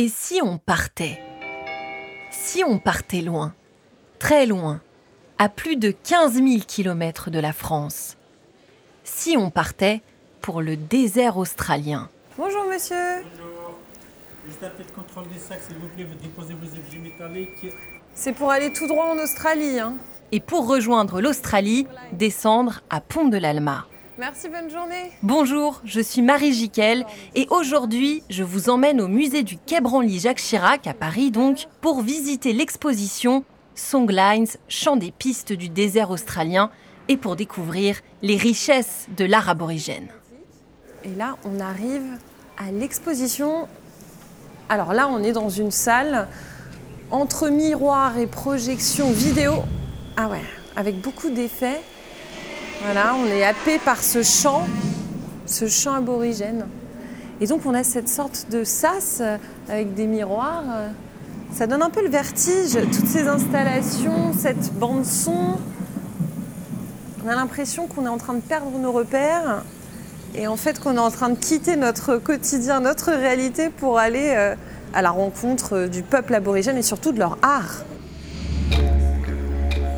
Et si on partait Si on partait loin, très loin, à plus de 15 000 km de la France Si on partait pour le désert australien? Bonjour monsieur. Bonjour. Juste un petit contrôle des sacs, s'il vous plaît. Vous déposez vos objets métalliques. C'est pour aller tout droit en Australie. Hein. Et pour rejoindre l'Australie, descendre à Pont de l'Alma. Merci, bonne journée. Bonjour, je suis Marie Jiquel et aujourd'hui, je vous emmène au musée du Quai Branly Jacques Chirac à Paris donc pour visiter l'exposition Songlines, chant des pistes du désert australien et pour découvrir les richesses de l'art aborigène. Et là, on arrive à l'exposition. Alors là, on est dans une salle entre miroir et projection vidéo. Ah ouais, avec beaucoup d'effets. Voilà, on est happé par ce chant, ce chant aborigène. Et donc on a cette sorte de sas avec des miroirs. Ça donne un peu le vertige, toutes ces installations, cette bande son. On a l'impression qu'on est en train de perdre nos repères et en fait qu'on est en train de quitter notre quotidien, notre réalité pour aller euh, à la rencontre du peuple aborigène et surtout de leur art.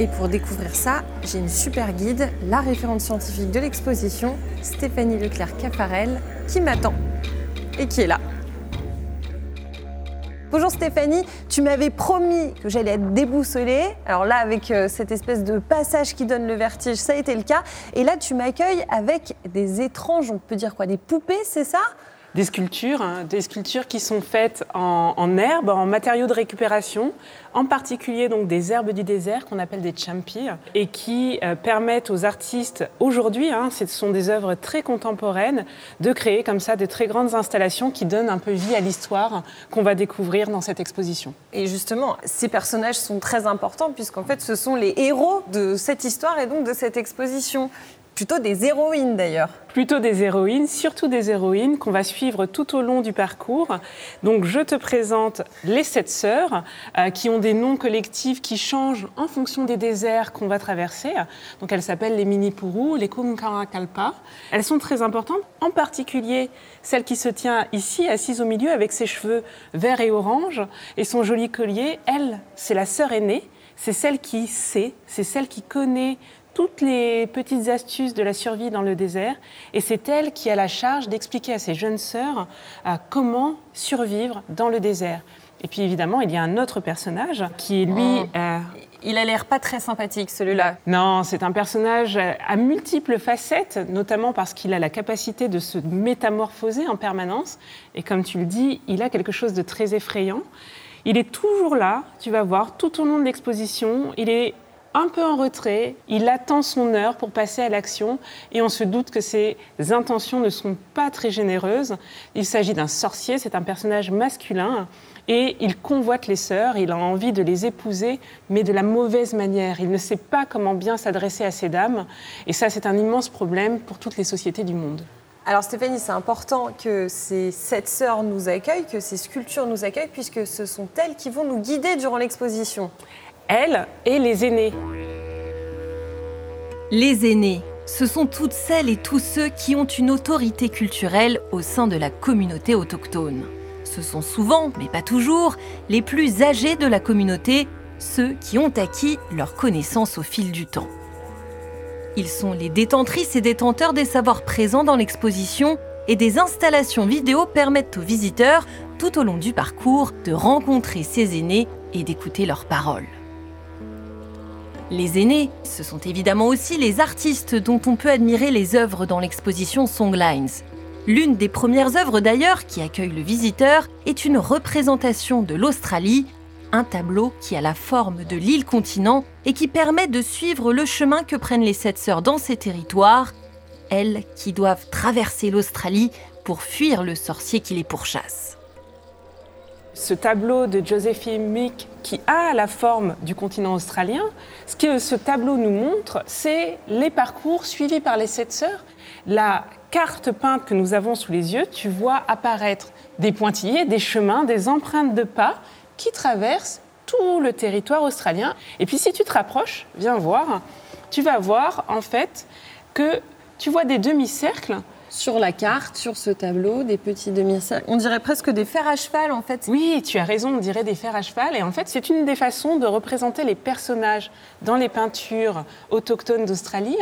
Et pour découvrir ça, j'ai une super guide, la référente scientifique de l'exposition, Stéphanie Leclerc-Cafarel, qui m'attend et qui est là. Bonjour Stéphanie, tu m'avais promis que j'allais être déboussolée. Alors là, avec euh, cette espèce de passage qui donne le vertige, ça a été le cas. Et là, tu m'accueilles avec des étranges, on peut dire quoi, des poupées, c'est ça? Des sculptures, hein, des sculptures qui sont faites en, herbe, en matériaux de récupération, en particulier donc des herbes du désert qu'on appelle des champi, et qui euh, permettent aux artistes aujourd'hui, hein, ce sont des œuvres très contemporaines, de créer comme ça de très grandes installations qui donnent un peu vie à l'histoire qu'on va découvrir dans cette exposition. Et justement, ces personnages sont très importants puisqu'en fait ce sont les héros de cette histoire et donc de cette exposition plutôt des héroïnes d'ailleurs. Plutôt des héroïnes, surtout des héroïnes qu'on va suivre tout au long du parcours. Donc je te présente les sept sœurs euh, qui ont des noms collectifs qui changent en fonction des déserts qu'on va traverser. Donc elles s'appellent les Minipuru, les Kunkarakalpa. Elles sont très importantes, en particulier celle qui se tient ici, assise au milieu avec ses cheveux verts et orange et son joli collier. Elle, c'est la sœur aînée. C'est celle qui sait, c'est celle qui connaît toutes les petites astuces de la survie dans le désert et c'est elle qui a la charge d'expliquer à ses jeunes sœurs euh, comment survivre dans le désert. Et puis évidemment, il y a un autre personnage qui est lui... Oh. Euh, il a l'air pas très sympathique celui-là. Non, c'est un personnage à multiples facettes, notamment parce qu'il a la capacité de se métamorphoser en permanence. Et comme tu le dis, il a quelque chose de très effrayant. Il est toujours là, tu vas voir, tout au long de l'exposition. Il est un peu en retrait, il attend son heure pour passer à l'action et on se doute que ses intentions ne sont pas très généreuses. Il s'agit d'un sorcier, c'est un personnage masculin et il convoite les sœurs, il a envie de les épouser, mais de la mauvaise manière. Il ne sait pas comment bien s'adresser à ces dames et ça c'est un immense problème pour toutes les sociétés du monde. Alors Stéphanie, c'est important que ces sept sœurs nous accueillent, que ces sculptures nous accueillent, puisque ce sont elles qui vont nous guider durant l'exposition elle et les aînés. Les aînés, ce sont toutes celles et tous ceux qui ont une autorité culturelle au sein de la communauté autochtone. Ce sont souvent, mais pas toujours, les plus âgés de la communauté, ceux qui ont acquis leur connaissance au fil du temps. Ils sont les détentrices et détenteurs des savoirs présents dans l'exposition et des installations vidéo permettent aux visiteurs, tout au long du parcours, de rencontrer ces aînés et d'écouter leurs paroles. Les aînés, ce sont évidemment aussi les artistes dont on peut admirer les œuvres dans l'exposition Songlines. L'une des premières œuvres d'ailleurs qui accueille le visiteur est une représentation de l'Australie, un tableau qui a la forme de l'île continent et qui permet de suivre le chemin que prennent les sept sœurs dans ces territoires, elles qui doivent traverser l'Australie pour fuir le sorcier qui les pourchasse ce tableau de Josephine Mick qui a la forme du continent australien, ce que ce tableau nous montre, c'est les parcours suivis par les sept sœurs. La carte peinte que nous avons sous les yeux, tu vois apparaître des pointillés, des chemins, des empreintes de pas qui traversent tout le territoire australien. Et puis si tu te rapproches, viens voir, tu vas voir en fait que tu vois des demi-cercles sur la carte, sur ce tableau, des petits demi-cercles. On dirait presque des fers à cheval en fait. Oui, tu as raison, on dirait des fers à cheval. Et en fait, c'est une des façons de représenter les personnages dans les peintures autochtones d'Australie.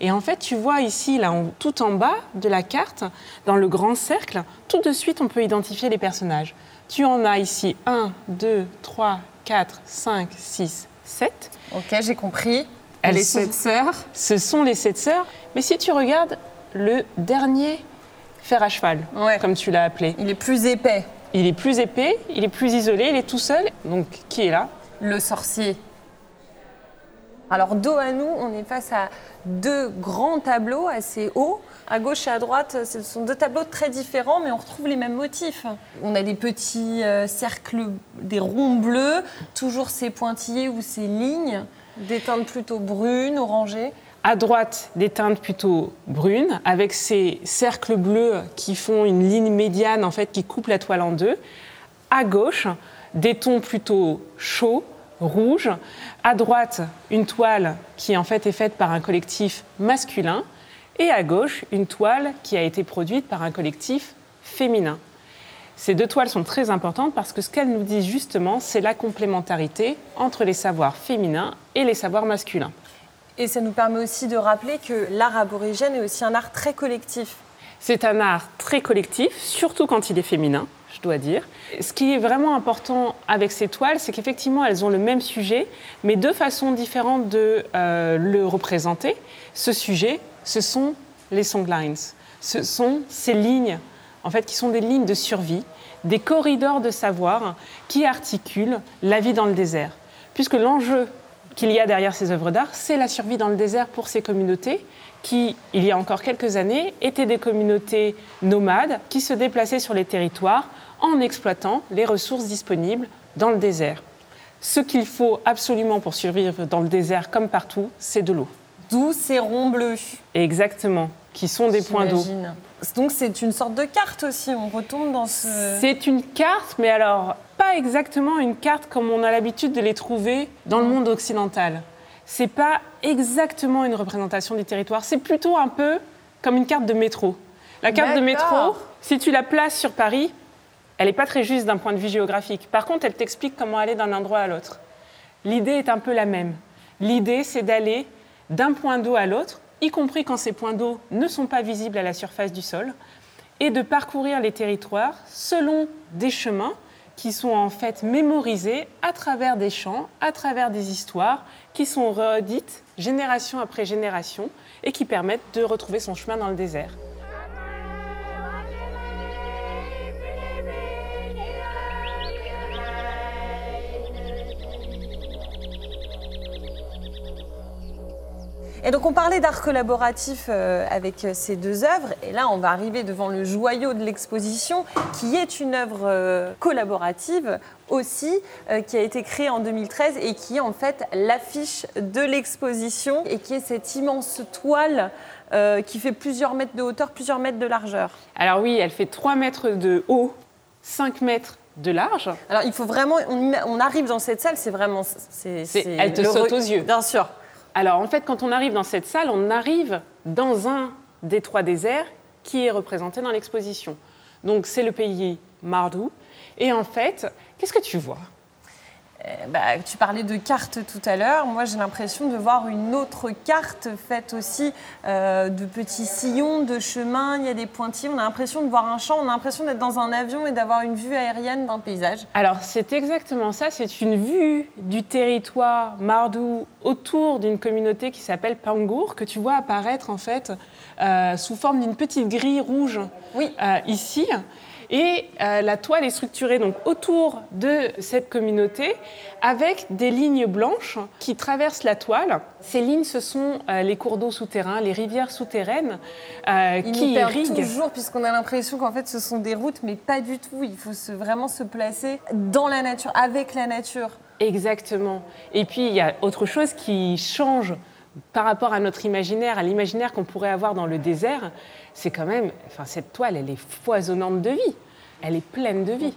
Et en fait, tu vois ici, là, tout en bas de la carte, dans le grand cercle, tout de suite, on peut identifier les personnages. Tu en as ici 1, 2, 3, 4, 5, 6, 7. Ok, j'ai compris. les sept sœurs. Ce sont les sept sœurs. Mais si tu regardes le dernier fer à cheval, comme tu l'as appelé. Il est plus épais. Il est plus épais, il est plus isolé, il est tout seul. Donc, qui est là? Le sorcier. Alors, dos à nous, on est face à deux grands tableaux assez hauts. À gauche et à droite, ce sont deux tableaux très différents, mais on retrouve les mêmes motifs. On a des petits euh, cercles, des ronds bleus, toujours ces pointillés ou ces lignes, des teintes plutôt brunes, orangées. À droite, des teintes plutôt brunes, avec ces cercles bleus qui font une ligne médiane en fait qui coupe la toile en deux. À gauche, des tons plutôt chauds, rouges. À droite, une toile qui en fait est faite par un collectif masculin. Et à gauche, une toile qui a été produite par un collectif féminin. Ces deux toiles sont très importantes parce que ce qu'elles nous disent justement, c'est la complémentarité entre les savoirs féminins et les savoirs masculins. Et ça nous permet aussi de rappeler que l'art aborigène est aussi un art très collectif. C'est un art très collectif, surtout quand il est féminin, je dois dire. Ce qui est vraiment important avec ces toiles, c'est qu'effectivement, elles ont le même sujet, mais deux façons différentes de euh, le représenter. Ce sujet, ce sont les songlines. Ce sont ces lignes, en fait, qui sont des lignes de survie, des corridors de savoir qui articulent la vie dans le désert. Puisque l'enjeu qu'il y a derrière ces œuvres d'art, c'est la survie dans le désert pour ces communautés qui, il y a encore quelques années, étaient des communautés nomades qui se déplaçaient sur les territoires en exploitant les ressources disponibles dans le désert. Ce qu'il faut absolument pour survivre dans le désert comme partout, c'est de l'eau. D'où ces ronds bleus. Exactement, qui sont des points d'eau. Donc c'est une sorte de carte aussi, on retombe dans ce... C'est une carte, mais alors pas exactement une carte comme on a l'habitude de les trouver dans le monde occidental. C'est pas exactement une représentation du territoire, c'est plutôt un peu comme une carte de métro. La carte de métro, si tu la places sur Paris, elle n'est pas très juste d'un point de vue géographique. Par contre, elle t'explique comment aller d'un endroit à l'autre. L'idée est un peu la même. L'idée, c'est d'aller d'un point d'eau à l'autre, y compris quand ces points d'eau ne sont pas visibles à la surface du sol, et de parcourir les territoires selon des chemins qui sont en fait mémorisés à travers des chants, à travers des histoires, qui sont redites génération après génération et qui permettent de retrouver son chemin dans le désert. Et donc on parlait d'art collaboratif euh, avec euh, ces deux œuvres, et là on va arriver devant le joyau de l'exposition, qui est une œuvre euh, collaborative aussi, qui a été créée en 2013 et qui est en fait l'affiche de l'exposition, et qui est cette immense toile qui fait plusieurs mètres de hauteur, plusieurs mètres de largeur. Alors oui, elle fait 3 mètres de haut, 5 mètres de large. Alors il faut vraiment, on, arrive dans cette salle, c'est vraiment... c'est elle te saute aux yeux. Bien sûr. Alors en fait, quand on arrive dans cette salle, on arrive dans un des trois déserts qui est représenté dans l'exposition. Donc c'est le pays Mardou. Et en fait, qu'est-ce que tu vois? Bah, tu parlais de cartes tout à l'heure. Moi, j'ai l'impression de voir une autre carte faite aussi euh, de petits sillons, de chemins. Il y a des pointillés. On a l'impression de voir un champ. On a l'impression d'être dans un avion et d'avoir une vue aérienne d'un paysage. Alors, c'est exactement ça. C'est une vue du territoire Mardou autour d'une communauté qui s'appelle Pangour, que tu vois apparaître en fait euh, sous forme d'une petite grille rouge oui. ici. Et euh, la toile est structurée donc autour de cette communauté avec des lignes blanches qui traversent la toile. Ces lignes, ce sont euh, les cours d'eau souterrains, les rivières souterraines euh, qui irriguent. toujours puisqu'on a l'impression qu'en fait ce sont des routes, mais pas du tout. Il faut vraiment se placer dans la nature, avec la nature. Exactement. Et puis il y a autre chose qui change par rapport à notre imaginaire, à l'imaginaire qu'on pourrait avoir dans le désert, c'est quand même, enfin cette toile, elle est foisonnante de vie, elle est pleine de vie.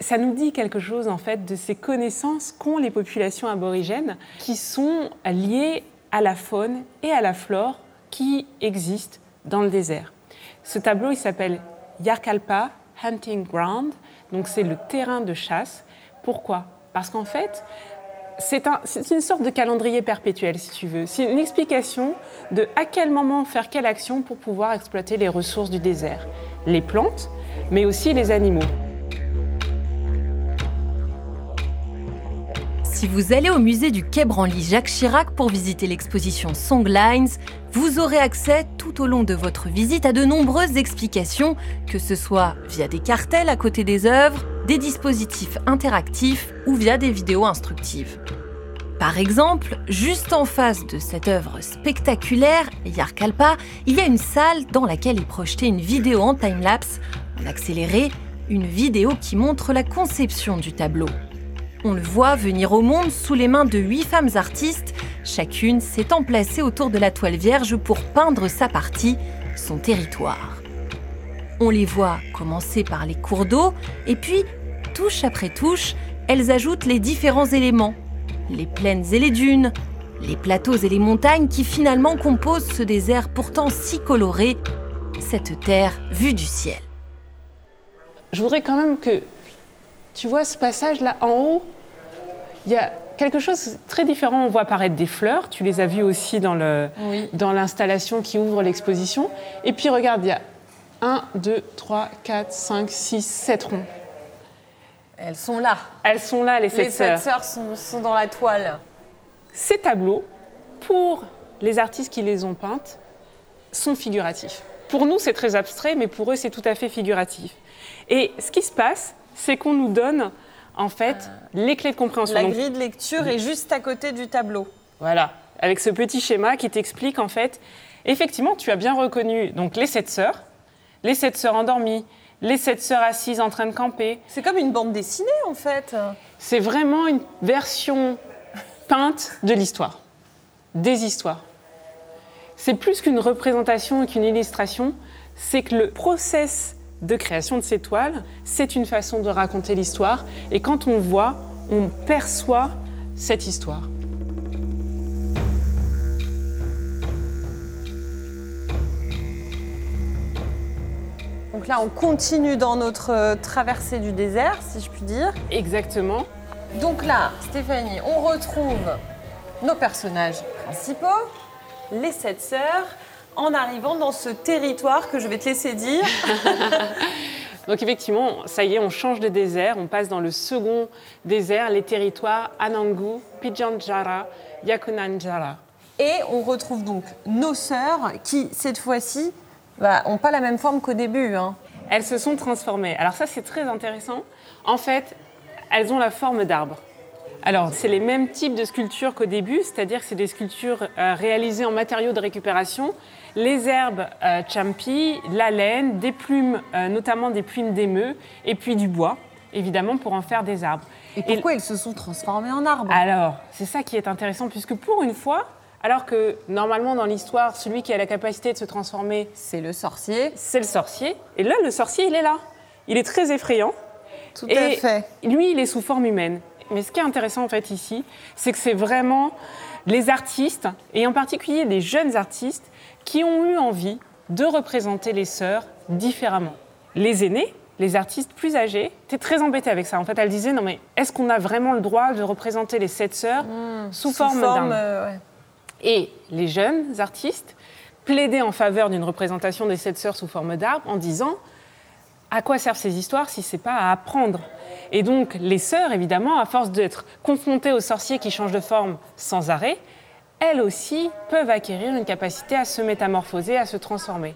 Ça nous dit quelque chose en fait de ces connaissances qu'ont les populations aborigènes, qui sont liées à la faune et à la flore qui existent dans le désert. Ce tableau, il s'appelle Yarkalpa Hunting Ground, donc c'est le terrain de chasse. Pourquoi? Parce qu'en fait, c'est un, une sorte de calendrier perpétuel, si tu veux. C'est une explication de à quel moment faire quelle action pour pouvoir exploiter les ressources du désert. Les plantes, mais aussi les animaux. Si vous allez au musée du Quai Branly Jacques Chirac pour visiter l'exposition Songlines, vous aurez accès tout au long de votre visite à de nombreuses explications, que ce soit via des cartels à côté des œuvres, des dispositifs interactifs ou via des vidéos instructives. Par exemple, juste en face de cette œuvre spectaculaire, Yarkalpa, il y a une salle dans laquelle est projetée une vidéo en time-lapse, en accéléré, une vidéo qui montre la conception du tableau. On le voit venir au monde sous les mains de huit femmes artistes, chacune s'étant placée autour de la toile vierge pour peindre sa partie, son territoire. On les voit commencer par les cours d'eau, et puis, touche après touche, elles ajoutent les différents éléments, les plaines et les dunes, les plateaux et les montagnes qui finalement composent ce désert pourtant si coloré, cette terre vue du ciel. Je voudrais quand même que tu vois ce passage-là en haut, il y a quelque chose de très différent. On voit apparaître des fleurs, tu les as vues aussi dans l'installation qui ouvre l'exposition. Et puis regarde, il y a 1, 2, 3, 4, 5, 6, 7 ronds. Elles sont là. Elles sont là, les sept Les sœurs. sept sœurs sont, sont dans la toile. Ces tableaux, pour les artistes qui les ont peintes, sont figuratifs. Pour nous, c'est très abstrait, mais pour eux, c'est tout à fait figuratif. Et ce qui se passe, c'est qu'on nous donne, en fait, les clés de compréhension. La grille de lecture est juste à côté du tableau. Voilà, avec ce petit schéma qui t'explique, en fait, effectivement, tu as bien reconnu donc les sept sœurs, les sept sœurs endormies, les sept sœurs assises en train de camper. C'est comme une bande dessinée en fait. C'est vraiment une version peinte de l'histoire, des histoires. C'est plus qu'une représentation et qu'une illustration, c'est que le process de création de ces toiles, c'est une façon de raconter l'histoire. Et quand on voit, on perçoit cette histoire. Donc là, on continue dans notre euh, traversée du désert, si je puis dire. Exactement. Donc là, Stéphanie, on retrouve nos personnages principaux, les sept sœurs, en arrivant dans ce territoire que je vais te laisser dire. Donc effectivement, ça y est, on change de désert, on passe dans le second désert, les territoires Anangu, Pijanjara, Yakunanjara. Et on retrouve donc nos sœurs qui, cette fois-ci, n'ont pas la même forme qu'au début. hein. Elles se sont transformées. Alors ça, c'est très intéressant. En fait, elles ont la forme d'arbres. Alors, c'est les mêmes types de sculptures qu'au début, c'est-à-dire que c'est des sculptures euh, réalisées en matériaux de récupération. Les herbes euh, champi, la laine, des plumes, euh, notamment des plumes d'émeu, et puis du bois, évidemment, pour en faire des arbres. Et pourquoi ils se sont transformés en arbres? Alors, c'est ça qui est intéressant, puisque pour une fois, alors que normalement dans l'histoire, celui qui a la capacité de se transformer, C'est le sorcier. c'est le sorcier. Et là, le sorcier, il est là. Il est très effrayant. Tout Et à fait. Lui, il est sous forme humaine. Mais ce qui est intéressant en fait ici, c'est que c'est vraiment les artistes, et en particulier des jeunes artistes, qui ont eu envie de représenter les sœurs différemment. Les aînés, les artistes plus âgés, étaient très embêtés avec ça. En fait, elles disaient non mais est-ce qu'on a vraiment le droit de représenter les sept sœurs sous, forme, d'un euh, ouais. Et les jeunes artistes plaidaient en faveur d'une représentation des sept sœurs sous forme d'arbre en disant à quoi servent ces histoires si c'est pas à apprendre? Et donc les sœurs, évidemment, à force d'être confrontées aux sorciers qui changent de forme sans arrêt, elles aussi peuvent acquérir une capacité à se métamorphoser, à se transformer.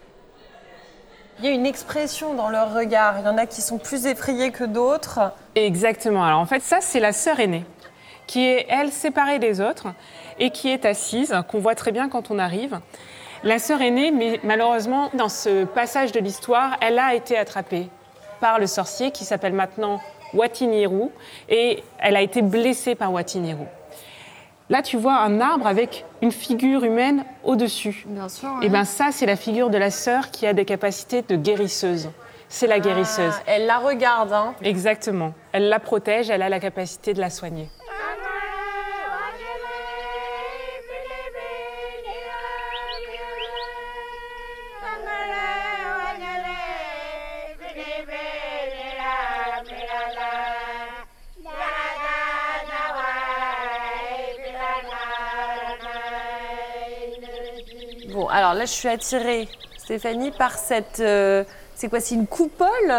Il y a une expression dans leur regard. Il y en a qui sont plus effrayés que d'autres. Exactement. Alors en fait, ça, c'est la sœur aînée, qui est, elle, séparée des autres et qui est assise, qu'on voit très bien quand on arrive. La sœur aînée, mais malheureusement, dans ce passage de l'histoire, elle a été attrapée par le sorcier qui s'appelle maintenant Watiniru et elle a été blessée par Watiniru. Là, tu vois un arbre avec une figure humaine au-dessus. Bien sûr. Et bien ça, c'est la figure de la sœur qui a des capacités de guérisseuse. C'est la guérisseuse. elle la regarde. Hein. Exactement. Elle la protège, elle a la capacité de la soigner. Bon, alors là, je suis attirée, Stéphanie, par cette. euh, c'est quoi C'est une coupole?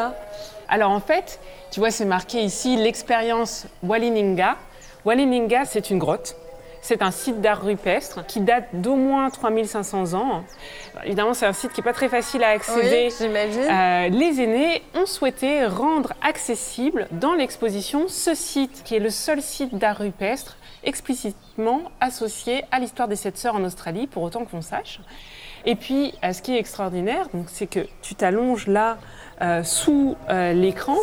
Alors en fait, tu vois, c'est marqué ici l'expérience Walininga. Walininga, c'est une grotte. C'est un site d'art rupestre qui date d'au moins 3500 ans. Évidemment, c'est un site qui n'est pas très facile à accéder. j'imagine. Euh, les aînés ont souhaité rendre accessible dans l'exposition ce site, qui est le seul site d'art rupestre explicitement associé à l'histoire des sept sœurs en Australie, pour autant qu'on sache. Et puis, euh, ce qui est extraordinaire, c'est que tu t'allonges là euh, sous euh, l'écran.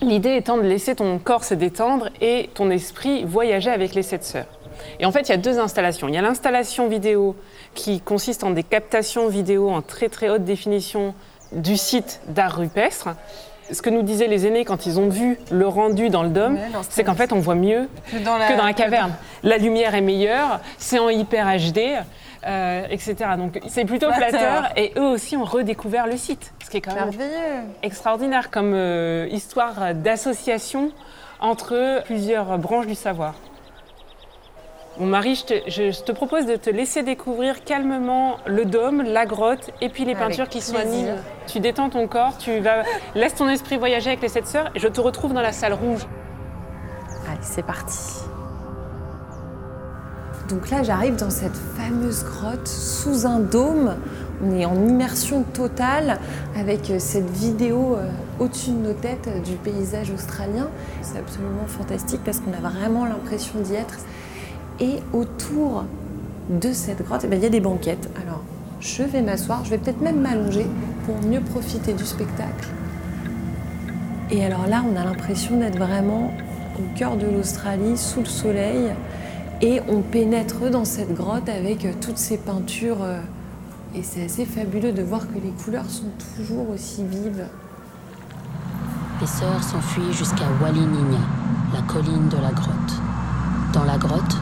L'idée étant de laisser ton corps se détendre et ton esprit voyager avec les sept sœurs. Et en fait, il y a deux installations. Il y a l'installation vidéo qui consiste en des captations vidéo en très très haute définition du site d'art rupestre. Ce que nous disaient les aînés quand ils ont vu le rendu dans le dôme, Ouais, c'est qu'en fait on voit mieux Que dans la, que dans la caverne. La lumière est meilleure, c'est en hyper HD, euh, etc. Donc c'est plutôt Flatteur. Et eux aussi ont redécouvert le site, ce qui est quand même extraordinaire comme euh, histoire d'association entre plusieurs branches du savoir. Bon Marie, je te, je te propose de te laisser découvrir calmement le dôme, la grotte et puis les Avec peintures qui sont animées. Tu détends ton corps, tu vas laisse ton esprit voyager avec les sept sœurs et je te retrouve dans la salle rouge. Allez, c'est parti. Donc là, j'arrive dans cette fameuse grotte sous un dôme. On est en immersion totale avec euh, cette vidéo euh, au-dessus de nos têtes euh, du paysage australien. C'est absolument fantastique parce qu'on a vraiment l'impression d'y être. Et autour de cette grotte, eh ben, il y a des banquettes. Alors, je vais m'asseoir, je vais peut-être même m'allonger pour mieux profiter du spectacle. Et alors là, on a l'impression d'être vraiment au cœur de l'Australie, sous le soleil, et on pénètre dans cette grotte avec toutes ces peintures. euh, Et c'est assez fabuleux de voir que les couleurs sont toujours aussi vives. Les sœurs s'enfuient jusqu'à Walininga, la colline de la grotte. Dans la grotte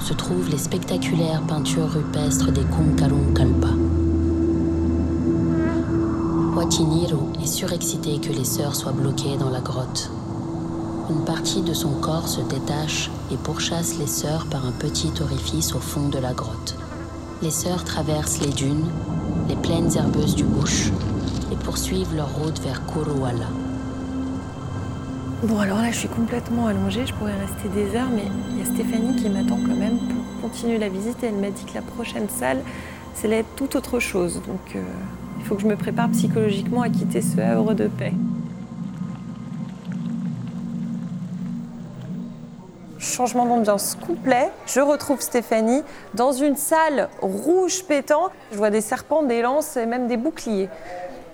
se trouvent les spectaculaires peintures rupestres des Kunkarung Kalpa. Watiniru est surexcité que les sœurs soient bloquées dans la grotte. Une partie de son corps se détache et pourchasse les sœurs par un petit orifice au fond de la grotte. Les sœurs traversent les dunes, les plaines herbeuses du bush et poursuivent leur route vers Kuruwala. Bon, alors là, je suis complètement allongée, je pourrais rester des heures, mais il y a Stéphanie qui m'attend quand même pour continuer la visite et elle m'a dit que la prochaine salle, c'est là tout autre chose. Donc, euh, il faut que je me prépare psychologiquement à quitter ce havre de paix. Changement d'ambiance complet. Je retrouve Stéphanie dans une salle rouge pétant. Je vois des serpents, des lances et même des boucliers.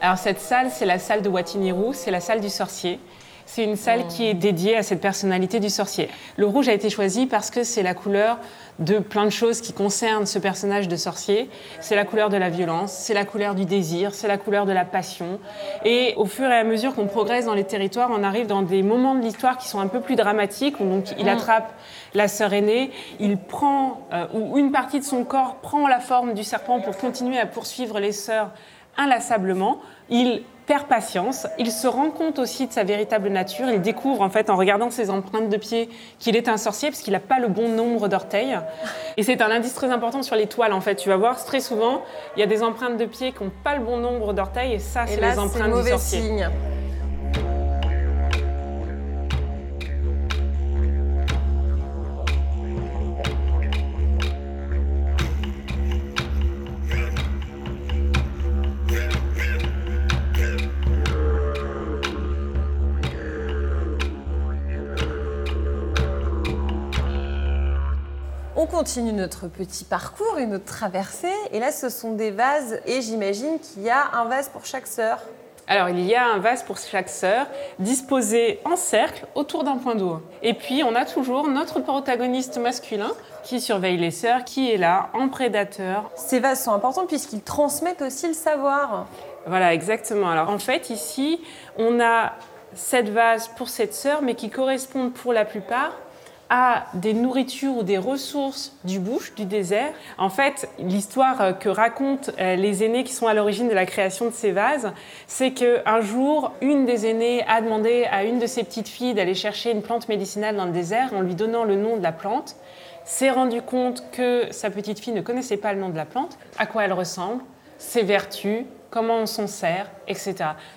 Alors cette salle, c'est la salle de Watiniru, c'est la salle du sorcier. C'est une salle qui est dédiée à cette personnalité du sorcier. Le rouge a été choisi parce que c'est la couleur de plein de choses qui concernent ce personnage de sorcier. C'est la couleur de la violence, c'est la couleur du désir, c'est la couleur de la passion. Et au fur et à mesure qu'on progresse dans les territoires, on arrive dans des moments de l'histoire qui sont un peu plus dramatiques. où Donc il attrape la sœur aînée, il prend, euh, ou une partie de son corps prend la forme du serpent pour continuer à poursuivre les sœurs inlassablement. Il perd patience, il se rend compte aussi de sa véritable nature, il découvre en fait en regardant ses empreintes de pied qu'il est un sorcier parce qu'il n'a pas le bon nombre d'orteils. Et c'est un indice très important sur les toiles en fait. Tu vas voir très souvent, il y a des empreintes de pied qui n'ont pas le bon nombre d'orteils et ça c'est les empreintes du sorcier. signe. Continue notre petit parcours et notre traversée. Et là, ce sont des vases. Et j'imagine qu'il y a un vase pour chaque sœur. Alors, il y a un vase pour chaque sœur, disposé en cercle autour d'un point d'eau. Et puis, on a toujours notre protagoniste masculin qui surveille les sœurs, qui est là, en prédateur. Ces vases sont importants puisqu'ils transmettent aussi le savoir. Voilà, exactement. Alors, en fait, ici, on a sept vases pour cette sœur, mais qui correspondent pour la plupart à des nourritures ou des ressources du bush, du désert. En fait, l'histoire euh, que racontent euh, les aînés qui sont à l'origine de la création de ces vases, c'est qu'un jour, une des aînées a demandé à une de ses petites filles d'aller chercher une plante médicinale dans le désert en lui donnant le nom de la plante. S'est rendu compte que sa petite fille ne connaissait pas le nom de la plante, à quoi elle ressemble, ses vertus, comment on s'en sert, etc.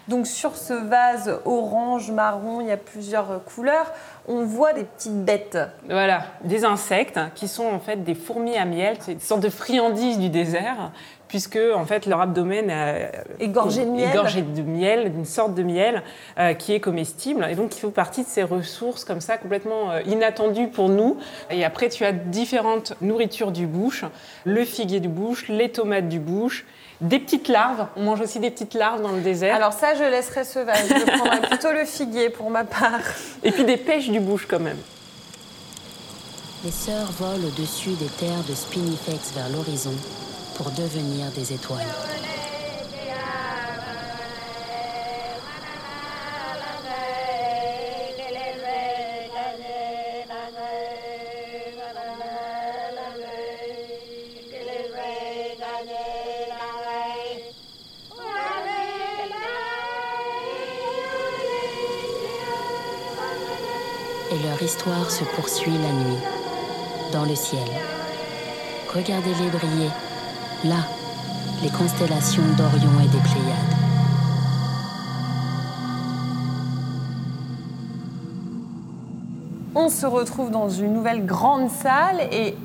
Donc sur ce vase orange, marron, il y a plusieurs euh, couleurs, on voit des petites bêtes. Voilà, des insectes qui sont en fait des fourmis à miel, c'est une sorte de friandise du désert, puisque en fait leur abdomen est Égorgé de miel. égorgé de miel, d'une sorte de miel euh, qui est comestible, et donc il faut partie de ces ressources comme ça complètement euh, inattendues pour nous. Et après tu as différentes nourritures du bush, le figuier du bush, les tomates du bush. Des petites larves, on mange aussi des petites larves dans le désert. Alors ça, je laisserai ce vase. Je prendrai plutôt le figuier pour ma part. Et puis des pêches du bush quand même. Les sœurs volent au-dessus des terres de Spinifex vers l'horizon pour devenir des étoiles. Et leur histoire se poursuit la nuit, dans le ciel. Regardez-les briller, là, les constellations d'Orion et des Pléiades. On se retrouve dans une nouvelle grande salle et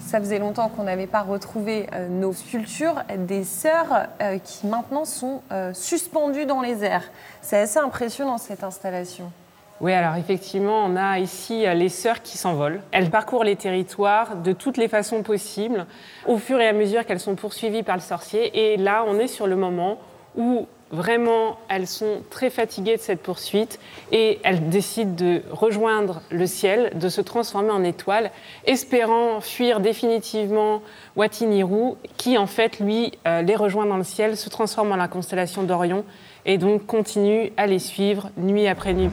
ça faisait longtemps qu'on n'avait pas retrouvé euh, nos sculptures des sœurs euh, qui maintenant sont euh, suspendues dans les airs. C'est assez impressionnant cette installation. Oui, alors effectivement, on a ici euh, les sœurs qui s'envolent. Elles parcourent les territoires de toutes les façons possibles, au fur et à mesure qu'elles sont poursuivies par le sorcier. Et là, on est sur le moment où vraiment elles sont très fatiguées de cette poursuite et elles décident de rejoindre le ciel, de se transformer en étoile, espérant fuir définitivement Watiniru, qui en fait, lui, euh, les rejoint dans le ciel, se transforme en la constellation d'Orion et donc continue à les suivre nuit après nuit.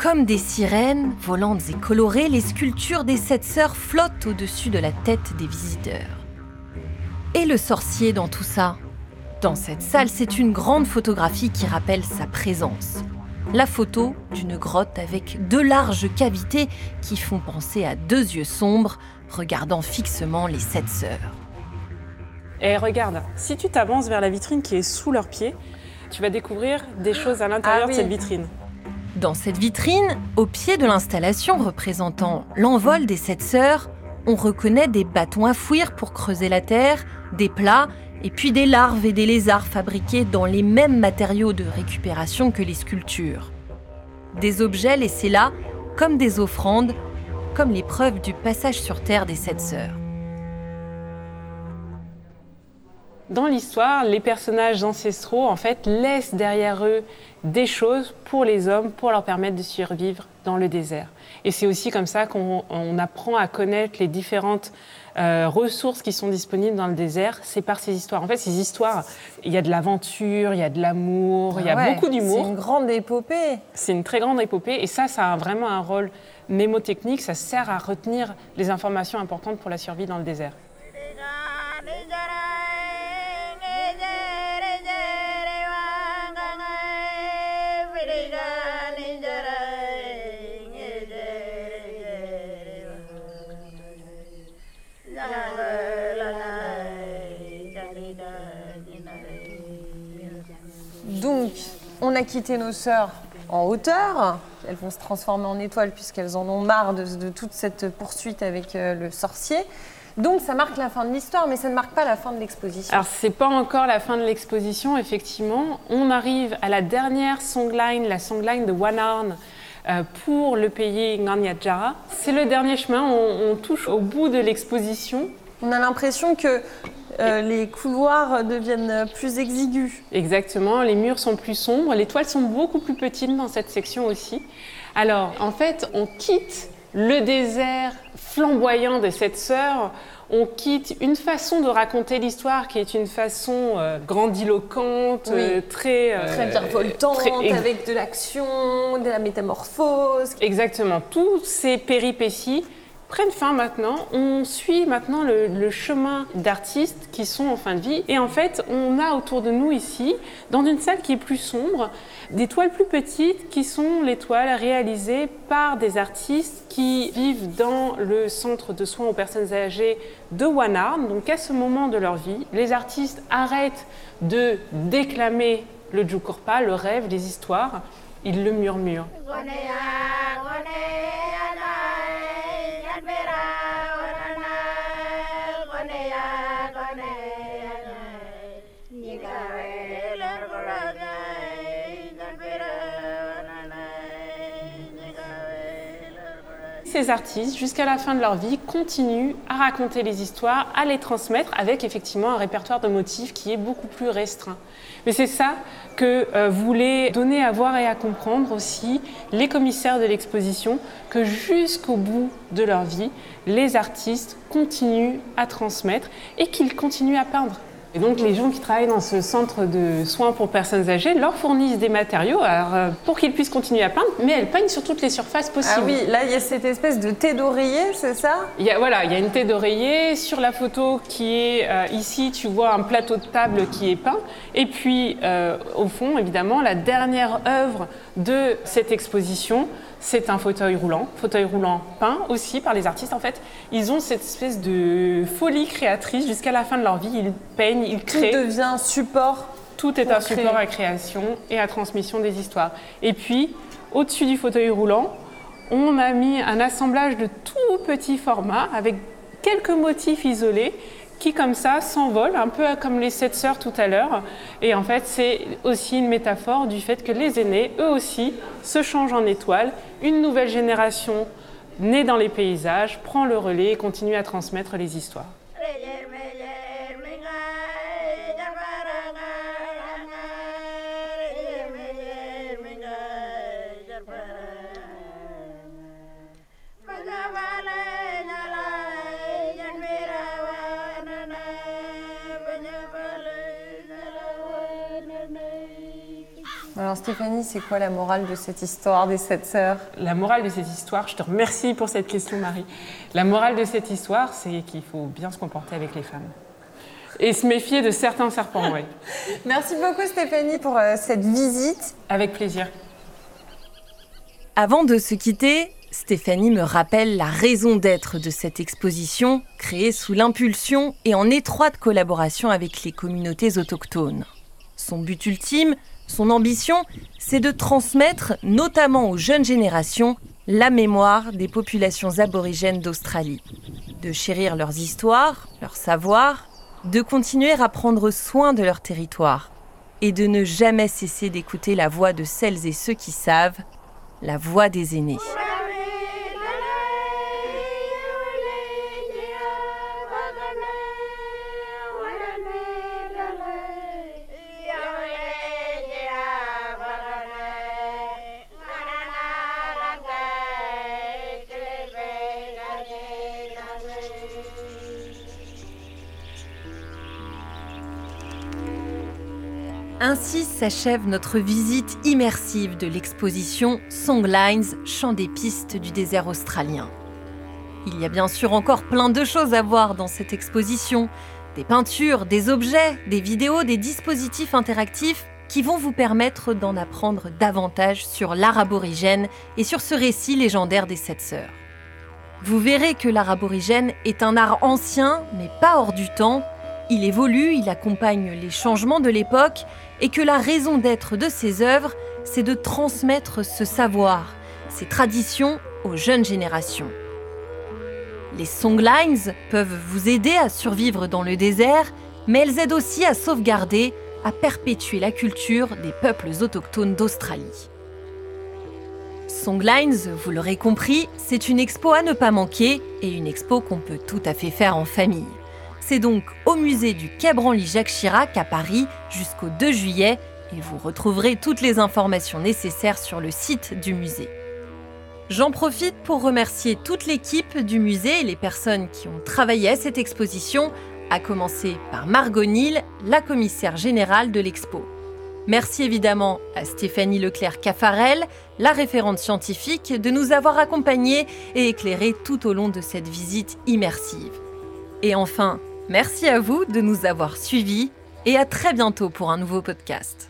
Comme des sirènes, volantes et colorées, les sculptures des sept sœurs flottent au-dessus de la tête des visiteurs. Et le sorcier dans tout ça? Dans cette salle, c'est une grande photographie qui rappelle sa présence. La photo d'une grotte avec deux larges cavités qui font penser à deux yeux sombres regardant fixement les sept sœurs. Et regarde, si tu t'avances vers la vitrine qui est sous leurs pieds, tu vas découvrir des choses à l'intérieur Ah de cette vitrine. Dans cette vitrine, au pied de l'installation représentant l'envol des sept sœurs, on reconnaît des bâtons à fouir pour creuser la terre, des plats, et puis des larves et des lézards fabriqués dans les mêmes matériaux de récupération que les sculptures. Des objets laissés là comme des offrandes, comme les preuves du passage sur terre des sept sœurs. Dans l'histoire, les personnages ancestraux, en fait, laissent derrière eux des choses pour les hommes, pour leur permettre de survivre dans le désert. Et c'est aussi comme ça qu'on on apprend à connaître les différentes euh, ressources qui sont disponibles dans le désert. C'est par ces histoires. En fait, ces histoires, il y a de l'aventure, il y a de l'amour, il y a Ah Ouais, beaucoup d'humour. C'est une grande épopée. C'est une très grande épopée et ça, ça a vraiment un rôle mémotechnique. Ça sert à retenir les informations importantes pour la survie dans le désert. A quitté nos sœurs en hauteur. Elles vont se transformer en étoiles puisqu'elles en ont marre de, toute cette poursuite avec euh, le sorcier. Donc, ça marque la fin de l'histoire, mais ça ne marque pas la fin de l'exposition. Alors, c'est pas encore la fin de l'exposition, effectivement. On arrive à la dernière songline, la songline de One Arn euh, pour le pays Nganyadjara. C'est le dernier chemin, on touche au bout de l'exposition. On a l'impression que euh, les couloirs deviennent plus exigus. Exactement, les murs sont plus sombres, les toiles sont beaucoup plus petites dans cette section aussi. Alors, en fait, on quitte le désert flamboyant des sept sœurs, on quitte une façon de raconter l'histoire qui est une façon euh, grandiloquente, Oui. euh, très... euh, Très virevoltante, très- avec de l'action, de la métamorphose. Exactement. Tous ces péripéties prennent fin maintenant. On suit maintenant le, chemin d'artistes qui sont en fin de vie. Et en fait, on a autour de nous ici, dans une salle qui est plus sombre, des toiles plus petites qui sont les toiles réalisées par des artistes qui vivent dans le centre de soins aux personnes âgées de Wanard. Donc à ce moment de leur vie, les artistes arrêtent de déclamer le Jukurpa, le rêve, les histoires. Ils le murmurent. admirado. Ces artistes, jusqu'à la fin de leur vie, continuent à raconter les histoires, à les transmettre avec effectivement un répertoire de motifs qui est beaucoup plus restreint. Mais c'est ça que euh, voulaient donner à voir et à comprendre aussi les commissaires de l'exposition, que jusqu'au bout de leur vie, les artistes continuent à transmettre et qu'ils continuent à peindre. Et donc les gens qui travaillent dans ce centre de soins pour personnes âgées leur fournissent des matériaux alors, euh, pour qu'ils puissent continuer à peindre, mais elles peignent sur toutes les surfaces possibles. Ah oui, là, il y a cette espèce de thé d'oreiller, c'est ça? Il y a, voilà, il y a une tête d'oreiller. Sur la photo qui est euh, ici, tu vois un plateau de table qui est peint. Et puis, euh, au fond, évidemment, la dernière œuvre de cette exposition, c'est un fauteuil roulant. Fauteuil roulant peint aussi par les artistes. En fait, ils ont cette espèce de folie créatrice jusqu'à la fin de leur vie. Ils peignent, ils Tout créent. devient support. Tout est un support à création et à transmission des histoires. Et puis, au-dessus du fauteuil roulant, on a mis un assemblage de tout petits formats avec quelques motifs isolés qui, comme ça, s'envolent, un peu comme les sept sœurs tout à l'heure. Et en fait, c'est aussi une métaphore du fait que les aînés, eux aussi, se changent en étoiles. Une nouvelle génération née dans les paysages prend le relais et continue à transmettre les histoires. Alors Stéphanie, c'est quoi la morale de cette histoire des sept sœurs? La morale de cette histoire, je te remercie pour cette question Marie. La morale de cette histoire, c'est qu'il faut bien se comporter avec les femmes. Et se méfier de certains serpents, oui. Merci beaucoup Stéphanie pour euh, cette visite. Avec plaisir. Avant de se quitter, Stéphanie me rappelle la raison d'être de cette exposition, créée sous l'impulsion et en étroite collaboration avec les communautés autochtones. Son but ultime, son ambition, c'est de transmettre, notamment aux jeunes générations, la mémoire des populations aborigènes d'Australie, de chérir leurs histoires, leurs savoirs, de continuer à prendre soin de leur territoire et de ne jamais cesser d'écouter la voix de celles et ceux qui savent, la voix des aînés. Ainsi s'achève notre visite immersive de l'exposition Songlines, chant des pistes du désert australien. Il y a bien sûr encore plein de choses à voir dans cette exposition. Des peintures, des objets, des vidéos, des dispositifs interactifs qui vont vous permettre d'en apprendre davantage sur l'art aborigène et sur ce récit légendaire des sept sœurs. Vous verrez que l'art aborigène est un art ancien, mais pas hors du temps. Il évolue, il accompagne les changements de l'époque et que la raison d'être de ces œuvres, c'est de transmettre ce savoir, ces traditions aux jeunes générations. Les songlines peuvent vous aider à survivre dans le désert, mais elles aident aussi à sauvegarder, à perpétuer la culture des peuples autochtones d'Australie. Songlines, vous l'aurez compris, c'est une expo à ne pas manquer et une expo qu'on peut tout à fait faire en famille. C'est donc au musée du Quai Branly Jacques Chirac à Paris jusqu'au 2 juillet et vous retrouverez toutes les informations nécessaires sur le site du musée. J'en profite pour remercier toute l'équipe du musée et les personnes qui ont travaillé à cette exposition, à commencer par Margot Nil, la commissaire générale de l'expo. Merci évidemment à Stéphanie Leclerc-Caffarel, la référente scientifique, de nous avoir accompagnés et éclairés tout au long de cette visite immersive. Et enfin, merci à vous de nous avoir suivis et à très bientôt pour un nouveau podcast.